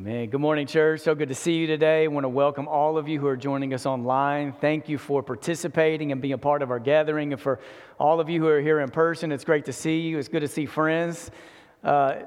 Amen. Good morning, church. So good to see you today. I want to welcome all of you who are joining us online. Thank you for participating and being a part of our gathering. And for all of you who are here in person, it's great to see you. It's good to see friends. Uh,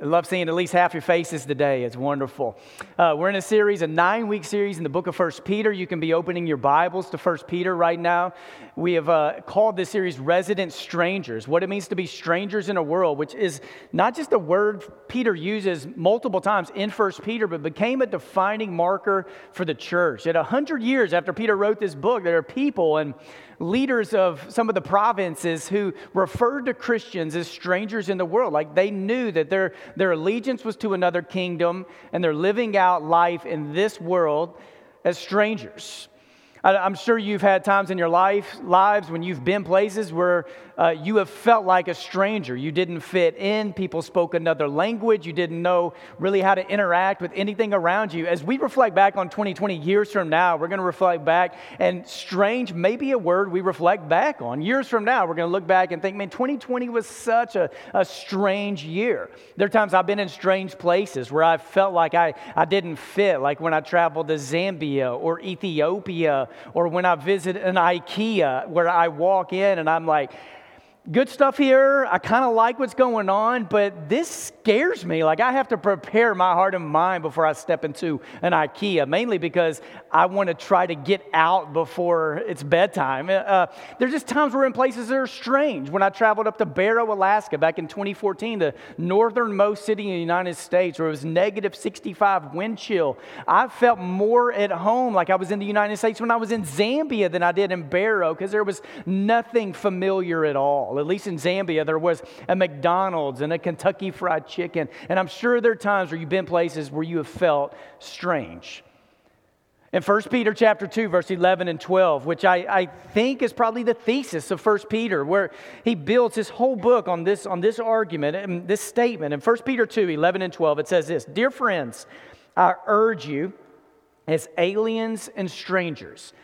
Love seeing at least half your faces today. It's wonderful. Uh, we're in a series, a nine week series in the book of First Peter. You can be opening your Bibles to First Peter right now. We have uh, called this series Resident Strangers, what it means to be strangers in a world, which is not just a word Peter uses multiple times in First Peter, but became a defining marker for the church. At 100 years after Peter wrote this book, there are people and leaders of some of the provinces who referred to Christians as strangers in the world. Like they knew that their, their allegiance was to another kingdom and they're living out life in this world as strangers. I'm sure you've had times in your life, lives when you've been places where uh, you have felt like a stranger. You didn't fit in. People spoke another language. You didn't know really how to interact with anything around you. As we reflect back on 2020 years from now, we're going to reflect back, and strange may be a word we reflect back on. Years from now, we're going to look back and think, man, 2020 was such a, a strange year. There are times I've been in strange places where I felt like I, I didn't fit, like when I traveled to Zambia or Ethiopia, or when I visit an IKEA where I walk in and I'm like, good stuff here. I kind of like what's going on, but this scares me. Like, I have to prepare my heart and mind before I step into an IKEA, mainly because I want to try to get out before it's bedtime. Uh, there's just times we're in places that are strange. When I traveled up to Barrow, Alaska back in 2014, the northernmost city in the United States, where it was negative 65 wind chill, I felt more at home like I was in the United States when I was in Zambia than I did in Barrow because there was nothing familiar at all. At least in Zambia, there was a McDonald's and a Kentucky Fried Chicken. And I'm sure there are times where you've been places where you have felt strange. In 1 Peter chapter 2, verse 11 and 12, which I, I think is probably the thesis of 1 Peter, where he builds his whole book on this, on this argument and this statement. In 1 Peter 2, 11 and 12, it says this Dear friends, I urge you as aliens and strangers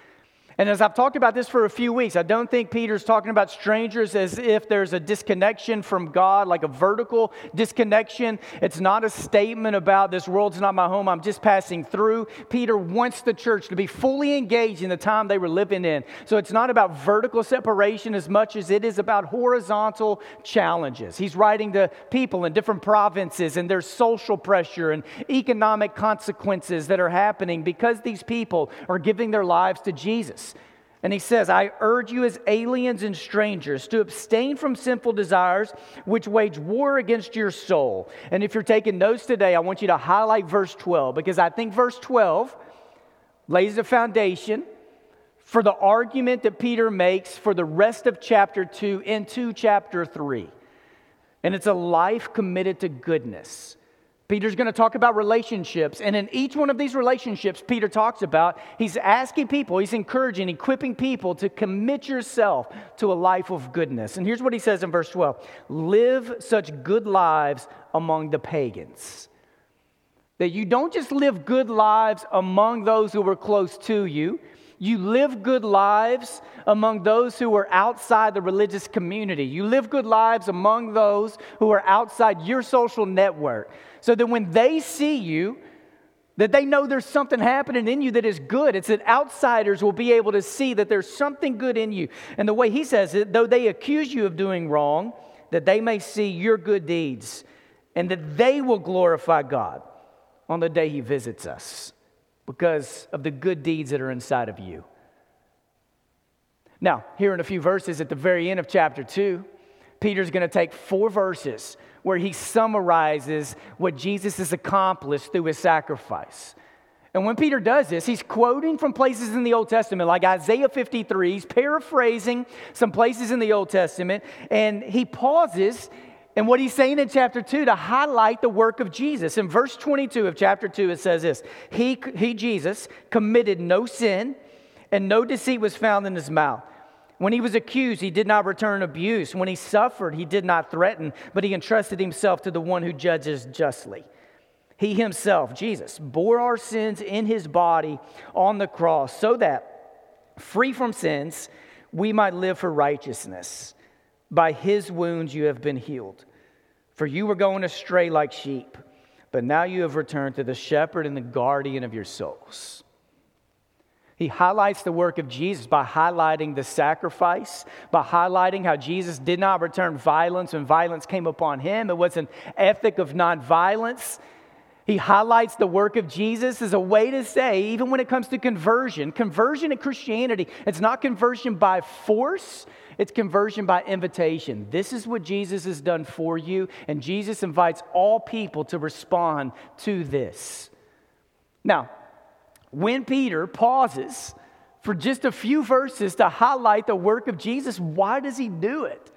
and as I've talked about this for a few weeks, I don't think Peter's talking about strangers as if there's a disconnection from God, like a vertical disconnection. It's not a statement about this world's not my home, I'm just passing through. Peter wants the church to be fully engaged in the time they were living in. So it's not about vertical separation as much as it is about horizontal challenges. He's writing to people in different provinces, and there's social pressure and economic consequences that are happening because these people are giving their lives to Jesus. And he says, I urge you as aliens and strangers to abstain from sinful desires which wage war against your soul. And if you're taking notes today, I want you to highlight verse 12 because I think verse 12 lays the foundation for the argument that Peter makes for the rest of chapter 2 into chapter 3. And it's a life committed to goodness. Peter's going to talk about relationships. And in each one of these relationships, Peter talks about, he's asking people, he's encouraging, equipping people to commit yourself to a life of goodness. And here's what he says in verse 12 live such good lives among the pagans. That you don't just live good lives among those who are close to you, you live good lives among those who are outside the religious community. You live good lives among those who are outside your social network. So that when they see you, that they know there's something happening in you that is good. It's that outsiders will be able to see that there's something good in you. And the way he says it, though they accuse you of doing wrong, that they may see your good deeds and that they will glorify God on the day he visits us because of the good deeds that are inside of you. Now, here in a few verses at the very end of chapter 2, Peter's going to take four verses where he summarizes what Jesus has accomplished through his sacrifice. And when Peter does this, he's quoting from places in the Old Testament, like Isaiah 53. He's paraphrasing some places in the Old Testament, and he pauses and what he's saying in chapter 2 to highlight the work of Jesus. In verse 22 of chapter 2, it says this He, he Jesus, committed no sin, and no deceit was found in his mouth. When he was accused, he did not return abuse. When he suffered, he did not threaten, but he entrusted himself to the one who judges justly. He himself, Jesus, bore our sins in his body on the cross so that, free from sins, we might live for righteousness. By his wounds you have been healed. For you were going astray like sheep but now you have returned to the shepherd and the guardian of your souls. He highlights the work of Jesus by highlighting the sacrifice, by highlighting how Jesus did not return violence when violence came upon him. It was an ethic of nonviolence. He highlights the work of Jesus as a way to say, even when it comes to conversion, conversion in Christianity, it's not conversion by force, it's conversion by invitation. This is what Jesus has done for you, and Jesus invites all people to respond to this. Now, when Peter pauses for just a few verses to highlight the work of Jesus, why does he do it?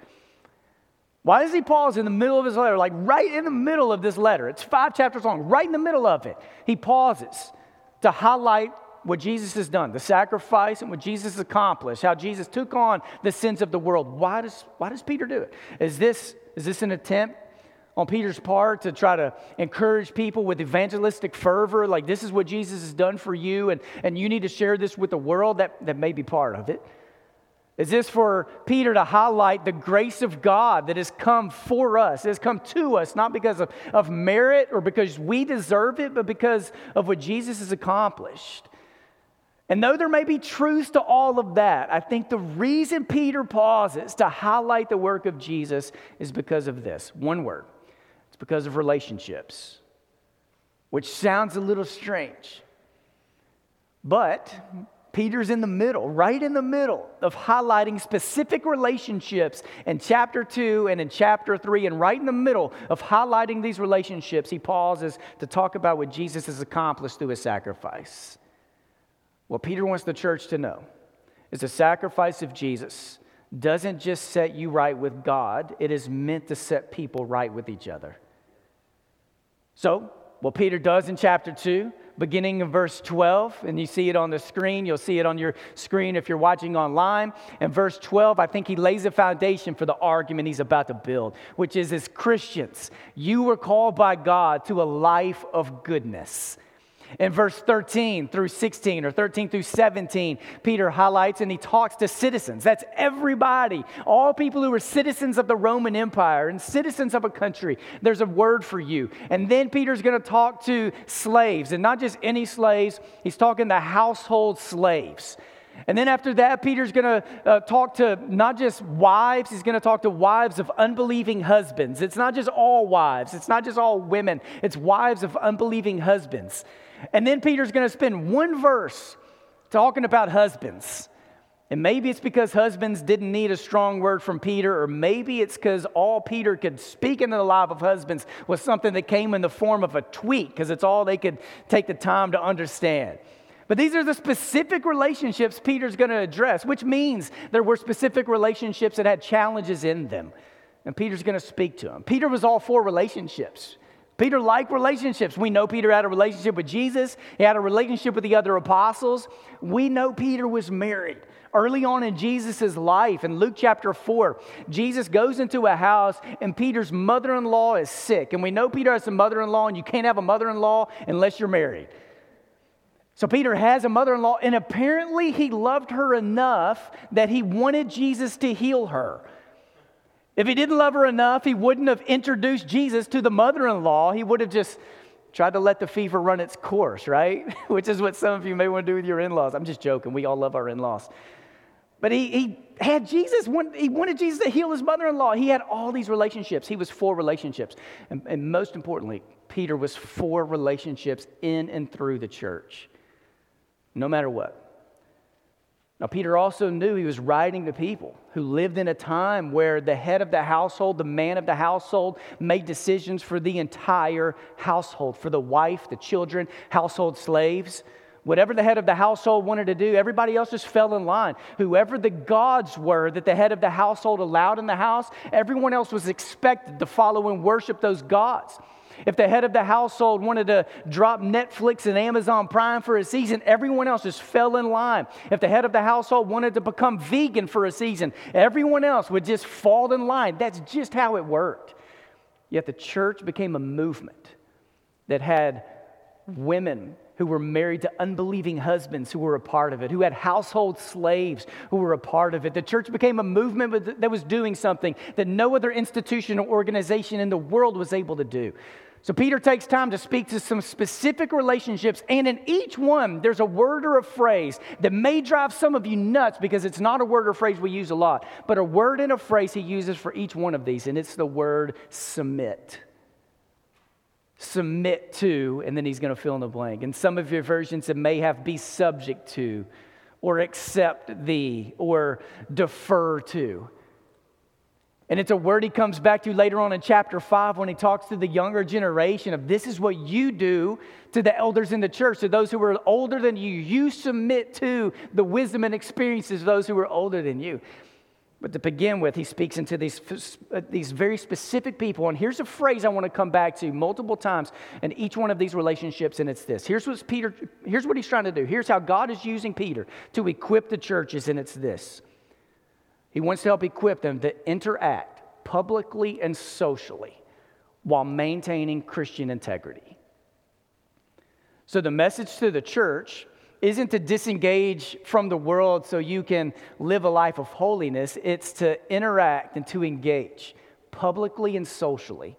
Why does he pause in the middle of his letter, like right in the middle of this letter? It's five chapters long, right in the middle of it. He pauses to highlight what Jesus has done, the sacrifice and what Jesus accomplished, how Jesus took on the sins of the world. Why does, why does Peter do it? Is this, is this an attempt on Peter's part to try to encourage people with evangelistic fervor, like this is what Jesus has done for you, and, and you need to share this with the world, that, that may be part of it. Is this for Peter to highlight the grace of God that has come for us, has come to us, not because of, of merit or because we deserve it, but because of what Jesus has accomplished? And though there may be truth to all of that, I think the reason Peter pauses to highlight the work of Jesus is because of this one word it's because of relationships, which sounds a little strange. But Peter's in the middle, right in the middle of highlighting specific relationships in chapter 2 and in chapter 3. And right in the middle of highlighting these relationships, he pauses to talk about what Jesus has accomplished through his sacrifice. What Peter wants the church to know is the sacrifice of Jesus doesn't just set you right with God, it is meant to set people right with each other. So, what Peter does in chapter 2, beginning in verse 12, and you see it on the screen, you'll see it on your screen if you're watching online. In verse 12, I think he lays a foundation for the argument he's about to build, which is as Christians, you were called by God to a life of goodness. In verse 13 through 16 or 13 through 17, Peter highlights and he talks to citizens. That's everybody, all people who are citizens of the Roman Empire and citizens of a country. There's a word for you. And then Peter's going to talk to slaves, and not just any slaves, he's talking to household slaves. And then after that, Peter's going to uh, talk to not just wives, he's going to talk to wives of unbelieving husbands. It's not just all wives, it's not just all women, it's wives of unbelieving husbands. And then Peter's going to spend one verse talking about husbands. And maybe it's because husbands didn't need a strong word from Peter, or maybe it's because all Peter could speak into the life of husbands was something that came in the form of a tweet, because it's all they could take the time to understand. But these are the specific relationships Peter's going to address, which means there were specific relationships that had challenges in them. And Peter's going to speak to them. Peter was all for relationships. Peter liked relationships. We know Peter had a relationship with Jesus, he had a relationship with the other apostles. We know Peter was married. Early on in Jesus' life, in Luke chapter 4, Jesus goes into a house and Peter's mother in law is sick. And we know Peter has a mother in law, and you can't have a mother in law unless you're married. So Peter has a mother in law, and apparently he loved her enough that he wanted Jesus to heal her. If he didn't love her enough, he wouldn't have introduced Jesus to the mother in law. He would have just tried to let the fever run its course, right? Which is what some of you may want to do with your in laws. I'm just joking. We all love our in laws. But he, he had Jesus, he wanted Jesus to heal his mother in law. He had all these relationships. He was for relationships. And, and most importantly, Peter was for relationships in and through the church, no matter what. Now, Peter also knew he was writing to people who lived in a time where the head of the household, the man of the household, made decisions for the entire household, for the wife, the children, household slaves. Whatever the head of the household wanted to do, everybody else just fell in line. Whoever the gods were that the head of the household allowed in the house, everyone else was expected to follow and worship those gods. If the head of the household wanted to drop Netflix and Amazon Prime for a season, everyone else just fell in line. If the head of the household wanted to become vegan for a season, everyone else would just fall in line. That's just how it worked. Yet the church became a movement that had women who were married to unbelieving husbands who were a part of it, who had household slaves who were a part of it. The church became a movement that was doing something that no other institution or organization in the world was able to do. So Peter takes time to speak to some specific relationships, and in each one, there's a word or a phrase that may drive some of you nuts because it's not a word or phrase we use a lot, but a word and a phrase he uses for each one of these, and it's the word submit. Submit to, and then he's going to fill in the blank. And some of your versions, it may have be subject to, or accept thee, or defer to. And it's a word he comes back to later on in chapter 5 when he talks to the younger generation of this is what you do to the elders in the church, to those who are older than you. You submit to the wisdom and experiences of those who are older than you. But to begin with, he speaks into these, uh, these very specific people. And here's a phrase I want to come back to multiple times in each one of these relationships, and it's this. Here's what Peter, here's what he's trying to do. Here's how God is using Peter to equip the churches, and it's this. He wants to help equip them to interact publicly and socially while maintaining Christian integrity. So, the message to the church isn't to disengage from the world so you can live a life of holiness, it's to interact and to engage publicly and socially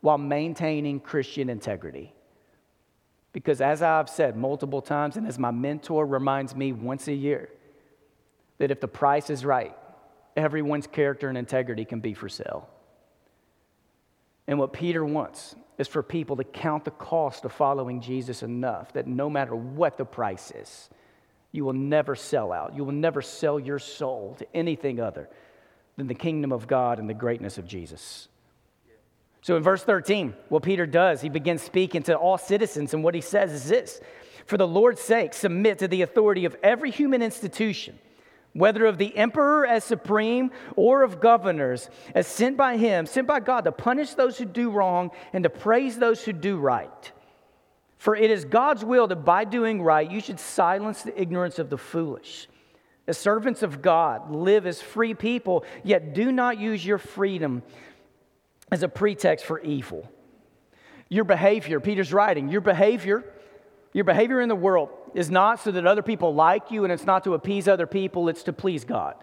while maintaining Christian integrity. Because, as I've said multiple times, and as my mentor reminds me once a year, that if the price is right, everyone's character and integrity can be for sale. And what Peter wants is for people to count the cost of following Jesus enough that no matter what the price is, you will never sell out. You will never sell your soul to anything other than the kingdom of God and the greatness of Jesus. So in verse 13, what Peter does, he begins speaking to all citizens, and what he says is this For the Lord's sake, submit to the authority of every human institution whether of the emperor as supreme or of governors as sent by him, sent by God to punish those who do wrong and to praise those who do right. For it is God's will that by doing right, you should silence the ignorance of the foolish. As servants of God, live as free people, yet do not use your freedom as a pretext for evil. Your behavior, Peter's writing, your behavior, your behavior in the world is not so that other people like you and it's not to appease other people, it's to please God.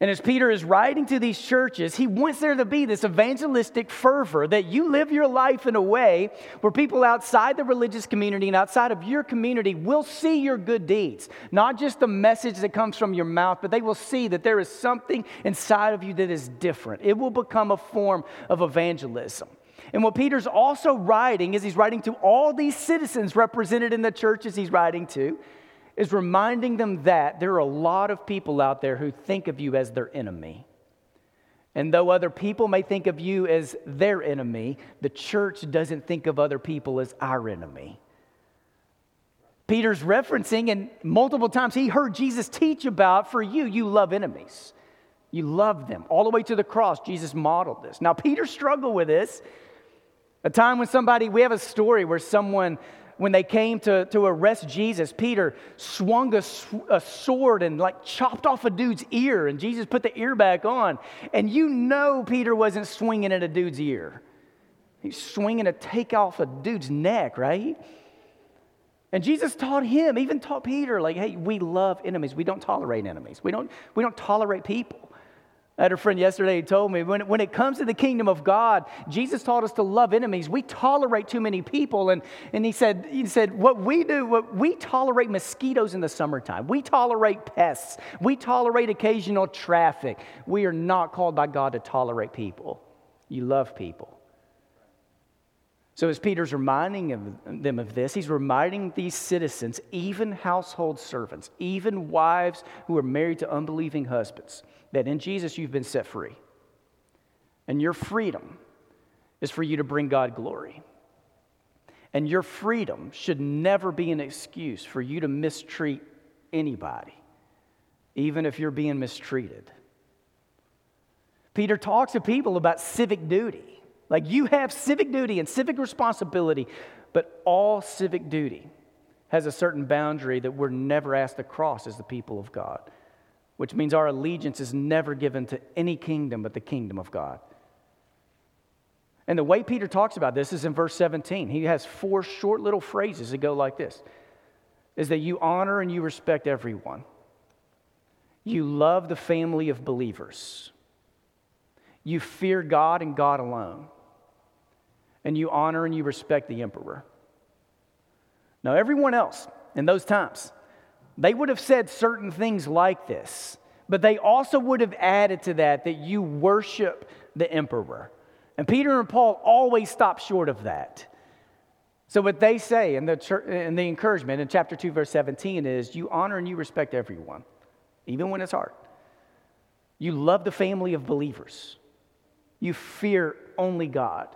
And as Peter is writing to these churches, he wants there to be this evangelistic fervor that you live your life in a way where people outside the religious community and outside of your community will see your good deeds. Not just the message that comes from your mouth, but they will see that there is something inside of you that is different. It will become a form of evangelism. And what Peter's also writing is he's writing to all these citizens represented in the churches he's writing to, is reminding them that there are a lot of people out there who think of you as their enemy. And though other people may think of you as their enemy, the church doesn't think of other people as our enemy. Peter's referencing, and multiple times he heard Jesus teach about for you, you love enemies. You love them. All the way to the cross, Jesus modeled this. Now, Peter struggled with this a time when somebody, we have a story where someone, when they came to, to arrest Jesus, Peter swung a, a sword and like chopped off a dude's ear, and Jesus put the ear back on. And you know Peter wasn't swinging at a dude's ear. He's swinging to take off a dude's neck, right? And Jesus taught him, even taught Peter, like, hey, we love enemies. We don't tolerate enemies. We don't, we don't tolerate people. I had a friend yesterday who told me when, when it comes to the kingdom of God, Jesus taught us to love enemies. We tolerate too many people. And, and he, said, he said, What we do, what, we tolerate mosquitoes in the summertime. We tolerate pests. We tolerate occasional traffic. We are not called by God to tolerate people. You love people. So, as Peter's reminding them of this, he's reminding these citizens, even household servants, even wives who are married to unbelieving husbands, that in Jesus you've been set free. And your freedom is for you to bring God glory. And your freedom should never be an excuse for you to mistreat anybody, even if you're being mistreated. Peter talks to people about civic duty. Like you have civic duty and civic responsibility, but all civic duty has a certain boundary that we're never asked to cross as the people of God which means our allegiance is never given to any kingdom but the kingdom of God. And the way Peter talks about this is in verse 17. He has four short little phrases that go like this is that you honor and you respect everyone. You love the family of believers. You fear God and God alone. And you honor and you respect the emperor. Now, everyone else in those times, they would have said certain things like this, but they also would have added to that that you worship the emperor. And Peter and Paul always stop short of that. So, what they say in the, in the encouragement in chapter 2, verse 17 is you honor and you respect everyone, even when it's hard. You love the family of believers. You fear only God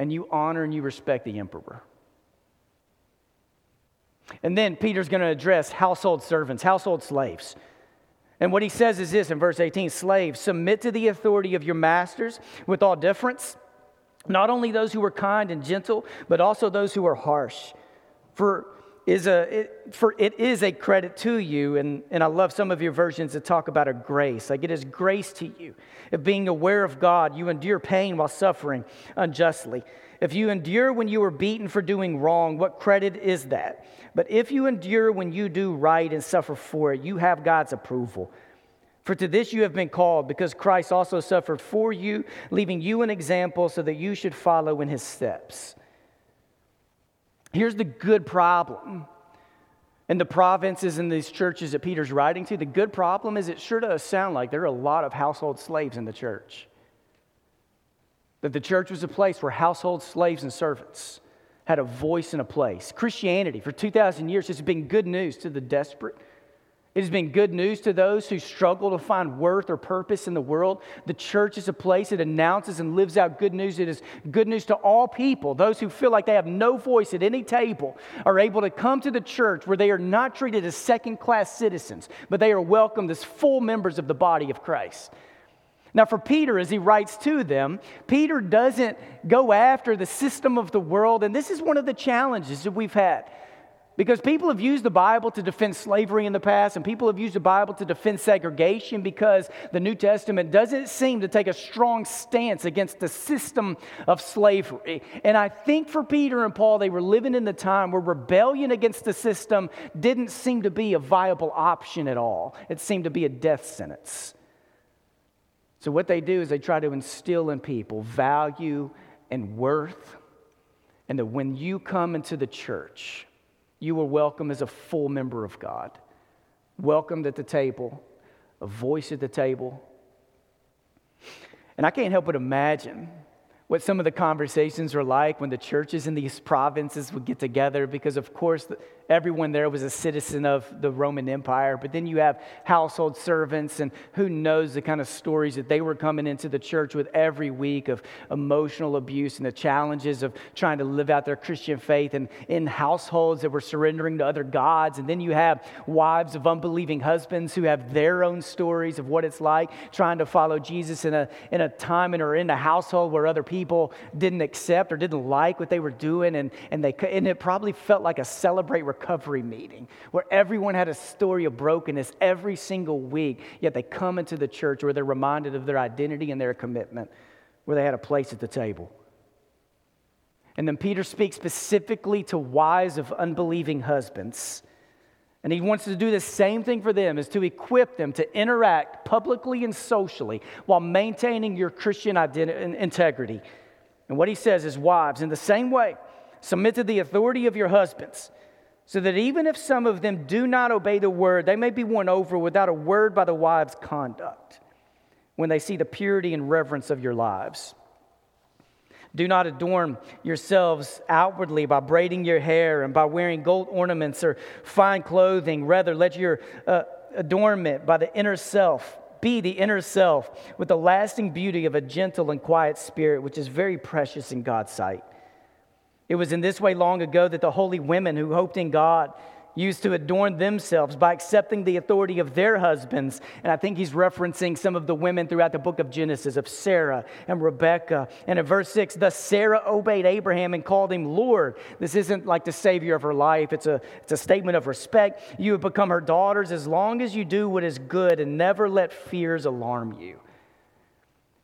and you honor and you respect the emperor. And then Peter's going to address household servants, household slaves. And what he says is this in verse 18 Slaves, submit to the authority of your masters with all deference, not only those who are kind and gentle, but also those who are harsh. For is a it, for it is a credit to you and, and i love some of your versions that talk about a grace. Like it is grace to you. Of being aware of god you endure pain while suffering unjustly. If you endure when you are beaten for doing wrong what credit is that? But if you endure when you do right and suffer for it you have god's approval. For to this you have been called because christ also suffered for you leaving you an example so that you should follow in his steps Here's the good problem. In the provinces and these churches that Peter's writing to, the good problem is it sure does sound like there are a lot of household slaves in the church. That the church was a place where household slaves and servants had a voice and a place. Christianity, for 2,000 years, has been good news to the desperate it has been good news to those who struggle to find worth or purpose in the world. The church is a place that announces and lives out good news. It is good news to all people. Those who feel like they have no voice at any table are able to come to the church where they are not treated as second class citizens, but they are welcomed as full members of the body of Christ. Now, for Peter, as he writes to them, Peter doesn't go after the system of the world, and this is one of the challenges that we've had. Because people have used the Bible to defend slavery in the past, and people have used the Bible to defend segregation because the New Testament doesn't seem to take a strong stance against the system of slavery. And I think for Peter and Paul, they were living in the time where rebellion against the system didn't seem to be a viable option at all, it seemed to be a death sentence. So, what they do is they try to instill in people value and worth, and that when you come into the church, you were welcome as a full member of God, welcomed at the table, a voice at the table. And I can't help but imagine what some of the conversations were like when the churches in these provinces would get together, because of course everyone there was a citizen of the Roman Empire. But then you have household servants, and who knows the kind of stories that they were coming into the church with every week of emotional abuse and the challenges of trying to live out their Christian faith and in households that were surrendering to other gods. And then you have wives of unbelieving husbands who have their own stories of what it's like trying to follow Jesus in a, in a time and or in a household where other people didn't accept or didn't like what they were doing, and, and, they, and it probably felt like a celebrate recovery meeting where everyone had a story of brokenness every single week, yet they come into the church where they're reminded of their identity and their commitment, where they had a place at the table. And then Peter speaks specifically to wives of unbelieving husbands. And he wants to do the same thing for them is to equip them to interact publicly and socially while maintaining your Christian identity and integrity. And what he says is, wives, in the same way, submit to the authority of your husbands, so that even if some of them do not obey the word, they may be won over without a word by the wives' conduct when they see the purity and reverence of your lives. Do not adorn yourselves outwardly by braiding your hair and by wearing gold ornaments or fine clothing. Rather, let your uh, adornment by the inner self be the inner self with the lasting beauty of a gentle and quiet spirit, which is very precious in God's sight. It was in this way long ago that the holy women who hoped in God used to adorn themselves by accepting the authority of their husbands. And I think he's referencing some of the women throughout the book of Genesis of Sarah and Rebecca. And in verse 6, thus Sarah obeyed Abraham and called him Lord. This isn't like the savior of her life, it's a, it's a statement of respect. You have become her daughters as long as you do what is good and never let fears alarm you.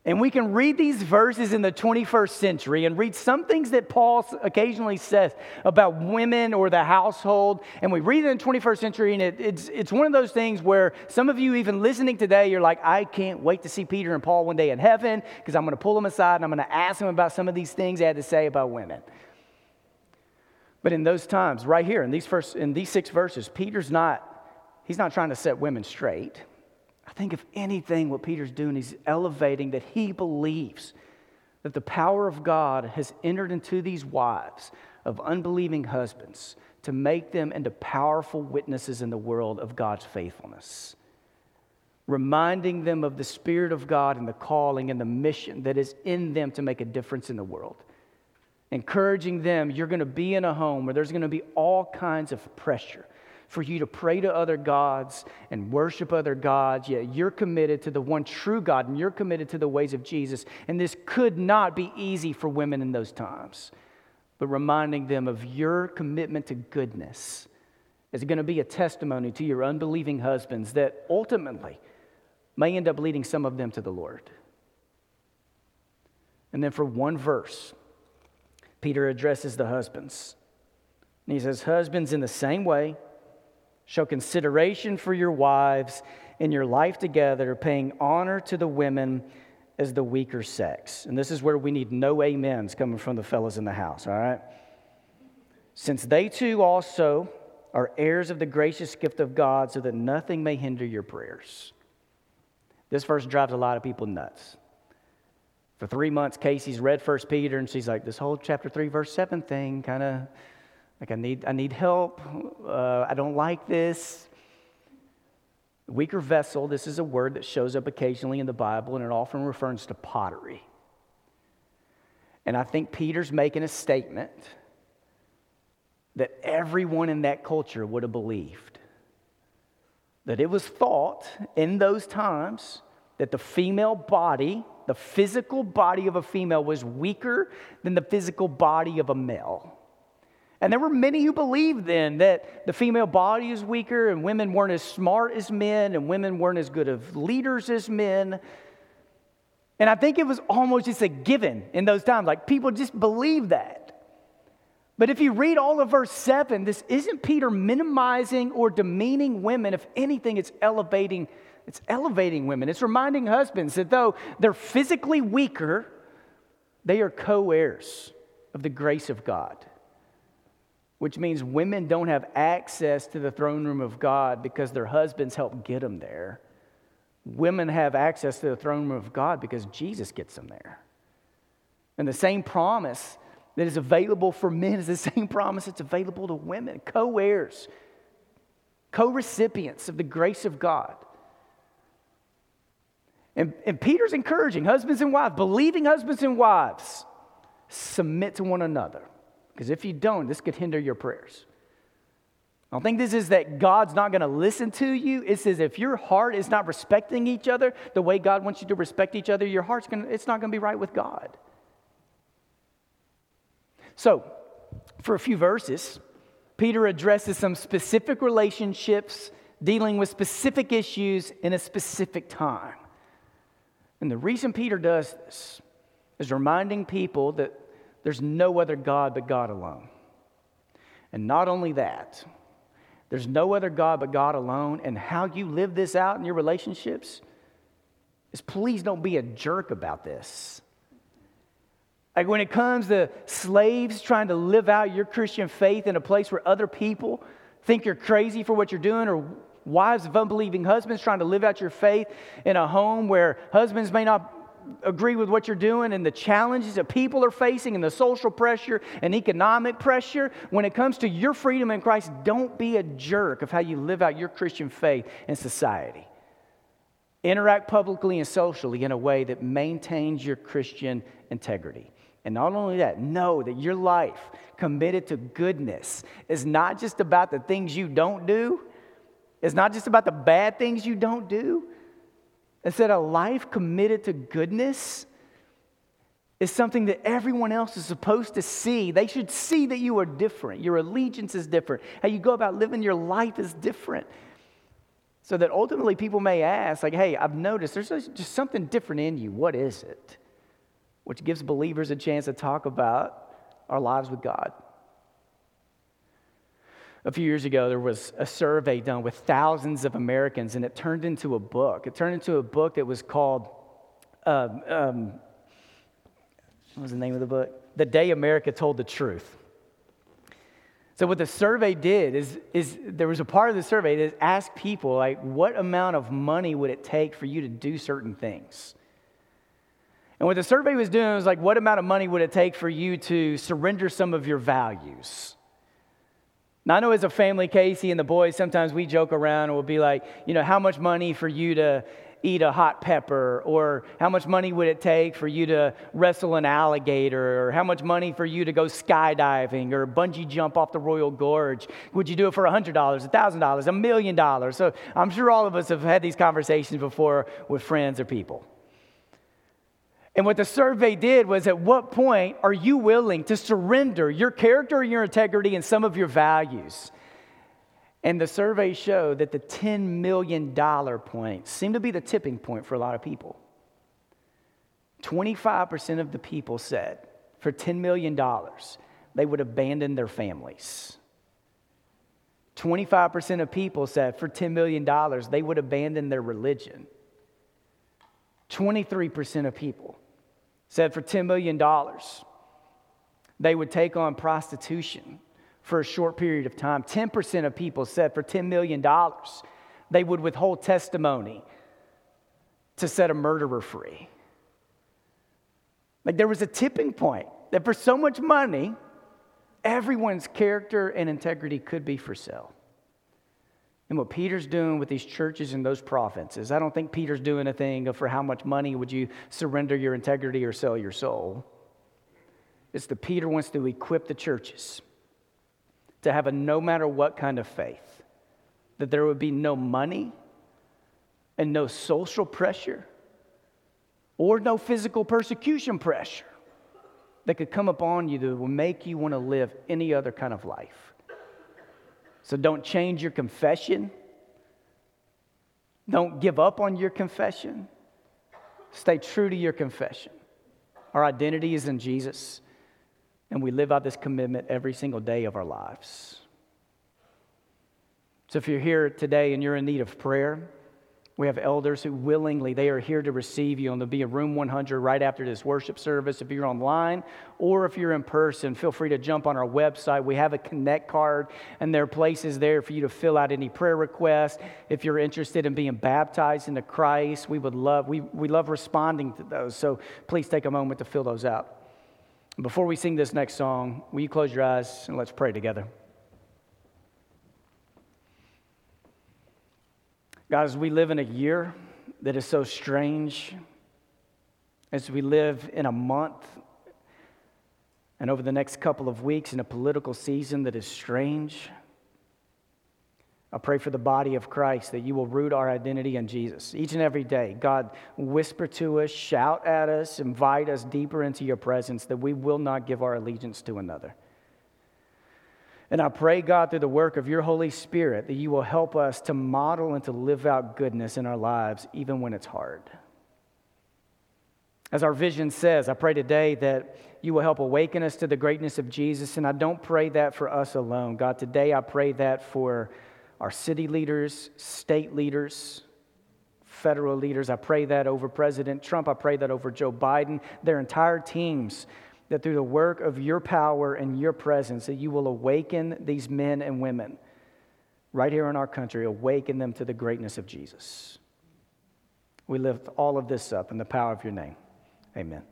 And we can read these verses in the 21st century and read some things that Paul occasionally says about women or the household. And we read it in the 21st century, and it, it's, it's one of those things where some of you, even listening today, you're like, I can't wait to see Peter and Paul one day in heaven because I'm going to pull them aside and I'm going to ask them about some of these things they had to say about women. But in those times, right here in these, first, in these six verses, Peter's not, he's not trying to set women straight. I think, if anything, what Peter's doing, he's elevating that he believes that the power of God has entered into these wives of unbelieving husbands to make them into powerful witnesses in the world of God's faithfulness. Reminding them of the Spirit of God and the calling and the mission that is in them to make a difference in the world. Encouraging them, you're going to be in a home where there's going to be all kinds of pressure for you to pray to other gods and worship other gods, yet you're committed to the one true God and you're committed to the ways of Jesus. And this could not be easy for women in those times. But reminding them of your commitment to goodness is going to be a testimony to your unbelieving husbands that ultimately may end up leading some of them to the Lord. And then for one verse, Peter addresses the husbands. And he says, Husbands, in the same way, Show consideration for your wives in your life together, paying honor to the women as the weaker sex. And this is where we need no amens coming from the fellas in the house, all right? Since they too also are heirs of the gracious gift of God, so that nothing may hinder your prayers. This verse drives a lot of people nuts. For three months, Casey's read First Peter, and she's like, this whole chapter 3, verse 7 thing kind of like, I need, I need help. Uh, I don't like this. Weaker vessel, this is a word that shows up occasionally in the Bible, and it often refers to pottery. And I think Peter's making a statement that everyone in that culture would have believed. That it was thought in those times that the female body, the physical body of a female, was weaker than the physical body of a male. And there were many who believed then that the female body is weaker and women weren't as smart as men and women weren't as good of leaders as men. And I think it was almost just a given in those times. Like people just believed that. But if you read all of verse 7, this isn't Peter minimizing or demeaning women. If anything, it's elevating, it's elevating women. It's reminding husbands that though they're physically weaker, they are co-heirs of the grace of God which means women don't have access to the throne room of God because their husbands help get them there. Women have access to the throne room of God because Jesus gets them there. And the same promise that is available for men is the same promise that's available to women, co heirs, co recipients of the grace of God. And, and Peter's encouraging husbands and wives, believing husbands and wives, submit to one another. Because if you don't, this could hinder your prayers. I don't think this is that God's not going to listen to you. It says if your heart is not respecting each other the way God wants you to respect each other, your heart's going to, it's not going to be right with God. So, for a few verses, Peter addresses some specific relationships dealing with specific issues in a specific time. And the reason Peter does this is reminding people that there's no other God but God alone. And not only that, there's no other God but God alone. And how you live this out in your relationships is please don't be a jerk about this. Like when it comes to slaves trying to live out your Christian faith in a place where other people think you're crazy for what you're doing, or wives of unbelieving husbands trying to live out your faith in a home where husbands may not agree with what you're doing and the challenges that people are facing and the social pressure and economic pressure, when it comes to your freedom in Christ, don't be a jerk of how you live out your Christian faith in society. Interact publicly and socially in a way that maintains your Christian integrity. And not only that, know that your life committed to goodness is not just about the things you don't do, it's not just about the bad things you don't do, and said a life committed to goodness is something that everyone else is supposed to see. They should see that you are different. Your allegiance is different. How you go about living your life is different. So that ultimately people may ask, like, hey, I've noticed there's just something different in you. What is it? Which gives believers a chance to talk about our lives with God. A few years ago, there was a survey done with thousands of Americans, and it turned into a book. It turned into a book that was called, um, um, what was the name of the book? The Day America Told the Truth. So what the survey did is, is there was a part of the survey that asked people like, what amount of money would it take for you to do certain things? And what the survey was doing was like, what amount of money would it take for you to surrender some of your values? Now, I know as a family, Casey and the boys, sometimes we joke around and we'll be like, you know, how much money for you to eat a hot pepper? Or how much money would it take for you to wrestle an alligator? Or how much money for you to go skydiving or bungee jump off the Royal Gorge? Would you do it for $100, $1,000, a million dollars? So I'm sure all of us have had these conversations before with friends or people. And what the survey did was at what point are you willing to surrender your character, your integrity, and some of your values? And the survey showed that the $10 million point seemed to be the tipping point for a lot of people. 25% of the people said for $10 million, they would abandon their families. 25% of people said for $10 million, they would abandon their religion. 23% of people said for $10 million, they would take on prostitution for a short period of time. 10% of people said for $10 million, they would withhold testimony to set a murderer free. Like there was a tipping point that for so much money, everyone's character and integrity could be for sale. And what Peter's doing with these churches and those provinces, I don't think Peter's doing a thing for how much money would you surrender your integrity or sell your soul. It's that Peter wants to equip the churches to have a no matter what kind of faith, that there would be no money and no social pressure or no physical persecution pressure that could come upon you that would make you want to live any other kind of life. So don't change your confession. Don't give up on your confession. Stay true to your confession. Our identity is in Jesus. And we live out this commitment every single day of our lives. So if you're here today and you're in need of prayer, we have elders who willingly, they are here to receive you, and there'll be a room 100 right after this worship service. If you're online or if you're in person, feel free to jump on our website. We have a connect card, and there are places there for you to fill out any prayer requests. If you're interested in being baptized into Christ, we would love, we, we love responding to those. So please take a moment to fill those out. Before we sing this next song, will you close your eyes and let's pray together? As we live in a year that is so strange, as we live in a month and over the next couple of weeks in a political season that is strange, I pray for the body of Christ that you will root our identity in Jesus each and every day. God, whisper to us, shout at us, invite us deeper into your presence that we will not give our allegiance to another. And I pray, God, through the work of your Holy Spirit, that you will help us to model and to live out goodness in our lives, even when it's hard. As our vision says, I pray today that you will help awaken us to the greatness of Jesus. And I don't pray that for us alone. God, today I pray that for our city leaders, state leaders, federal leaders. I pray that over President Trump. I pray that over Joe Biden, their entire teams, that through the work of your power and your presence, that you will awaken these men and women right here in our country, awaken them to the greatness of Jesus. We lift all of this up in the power of your name. Amen.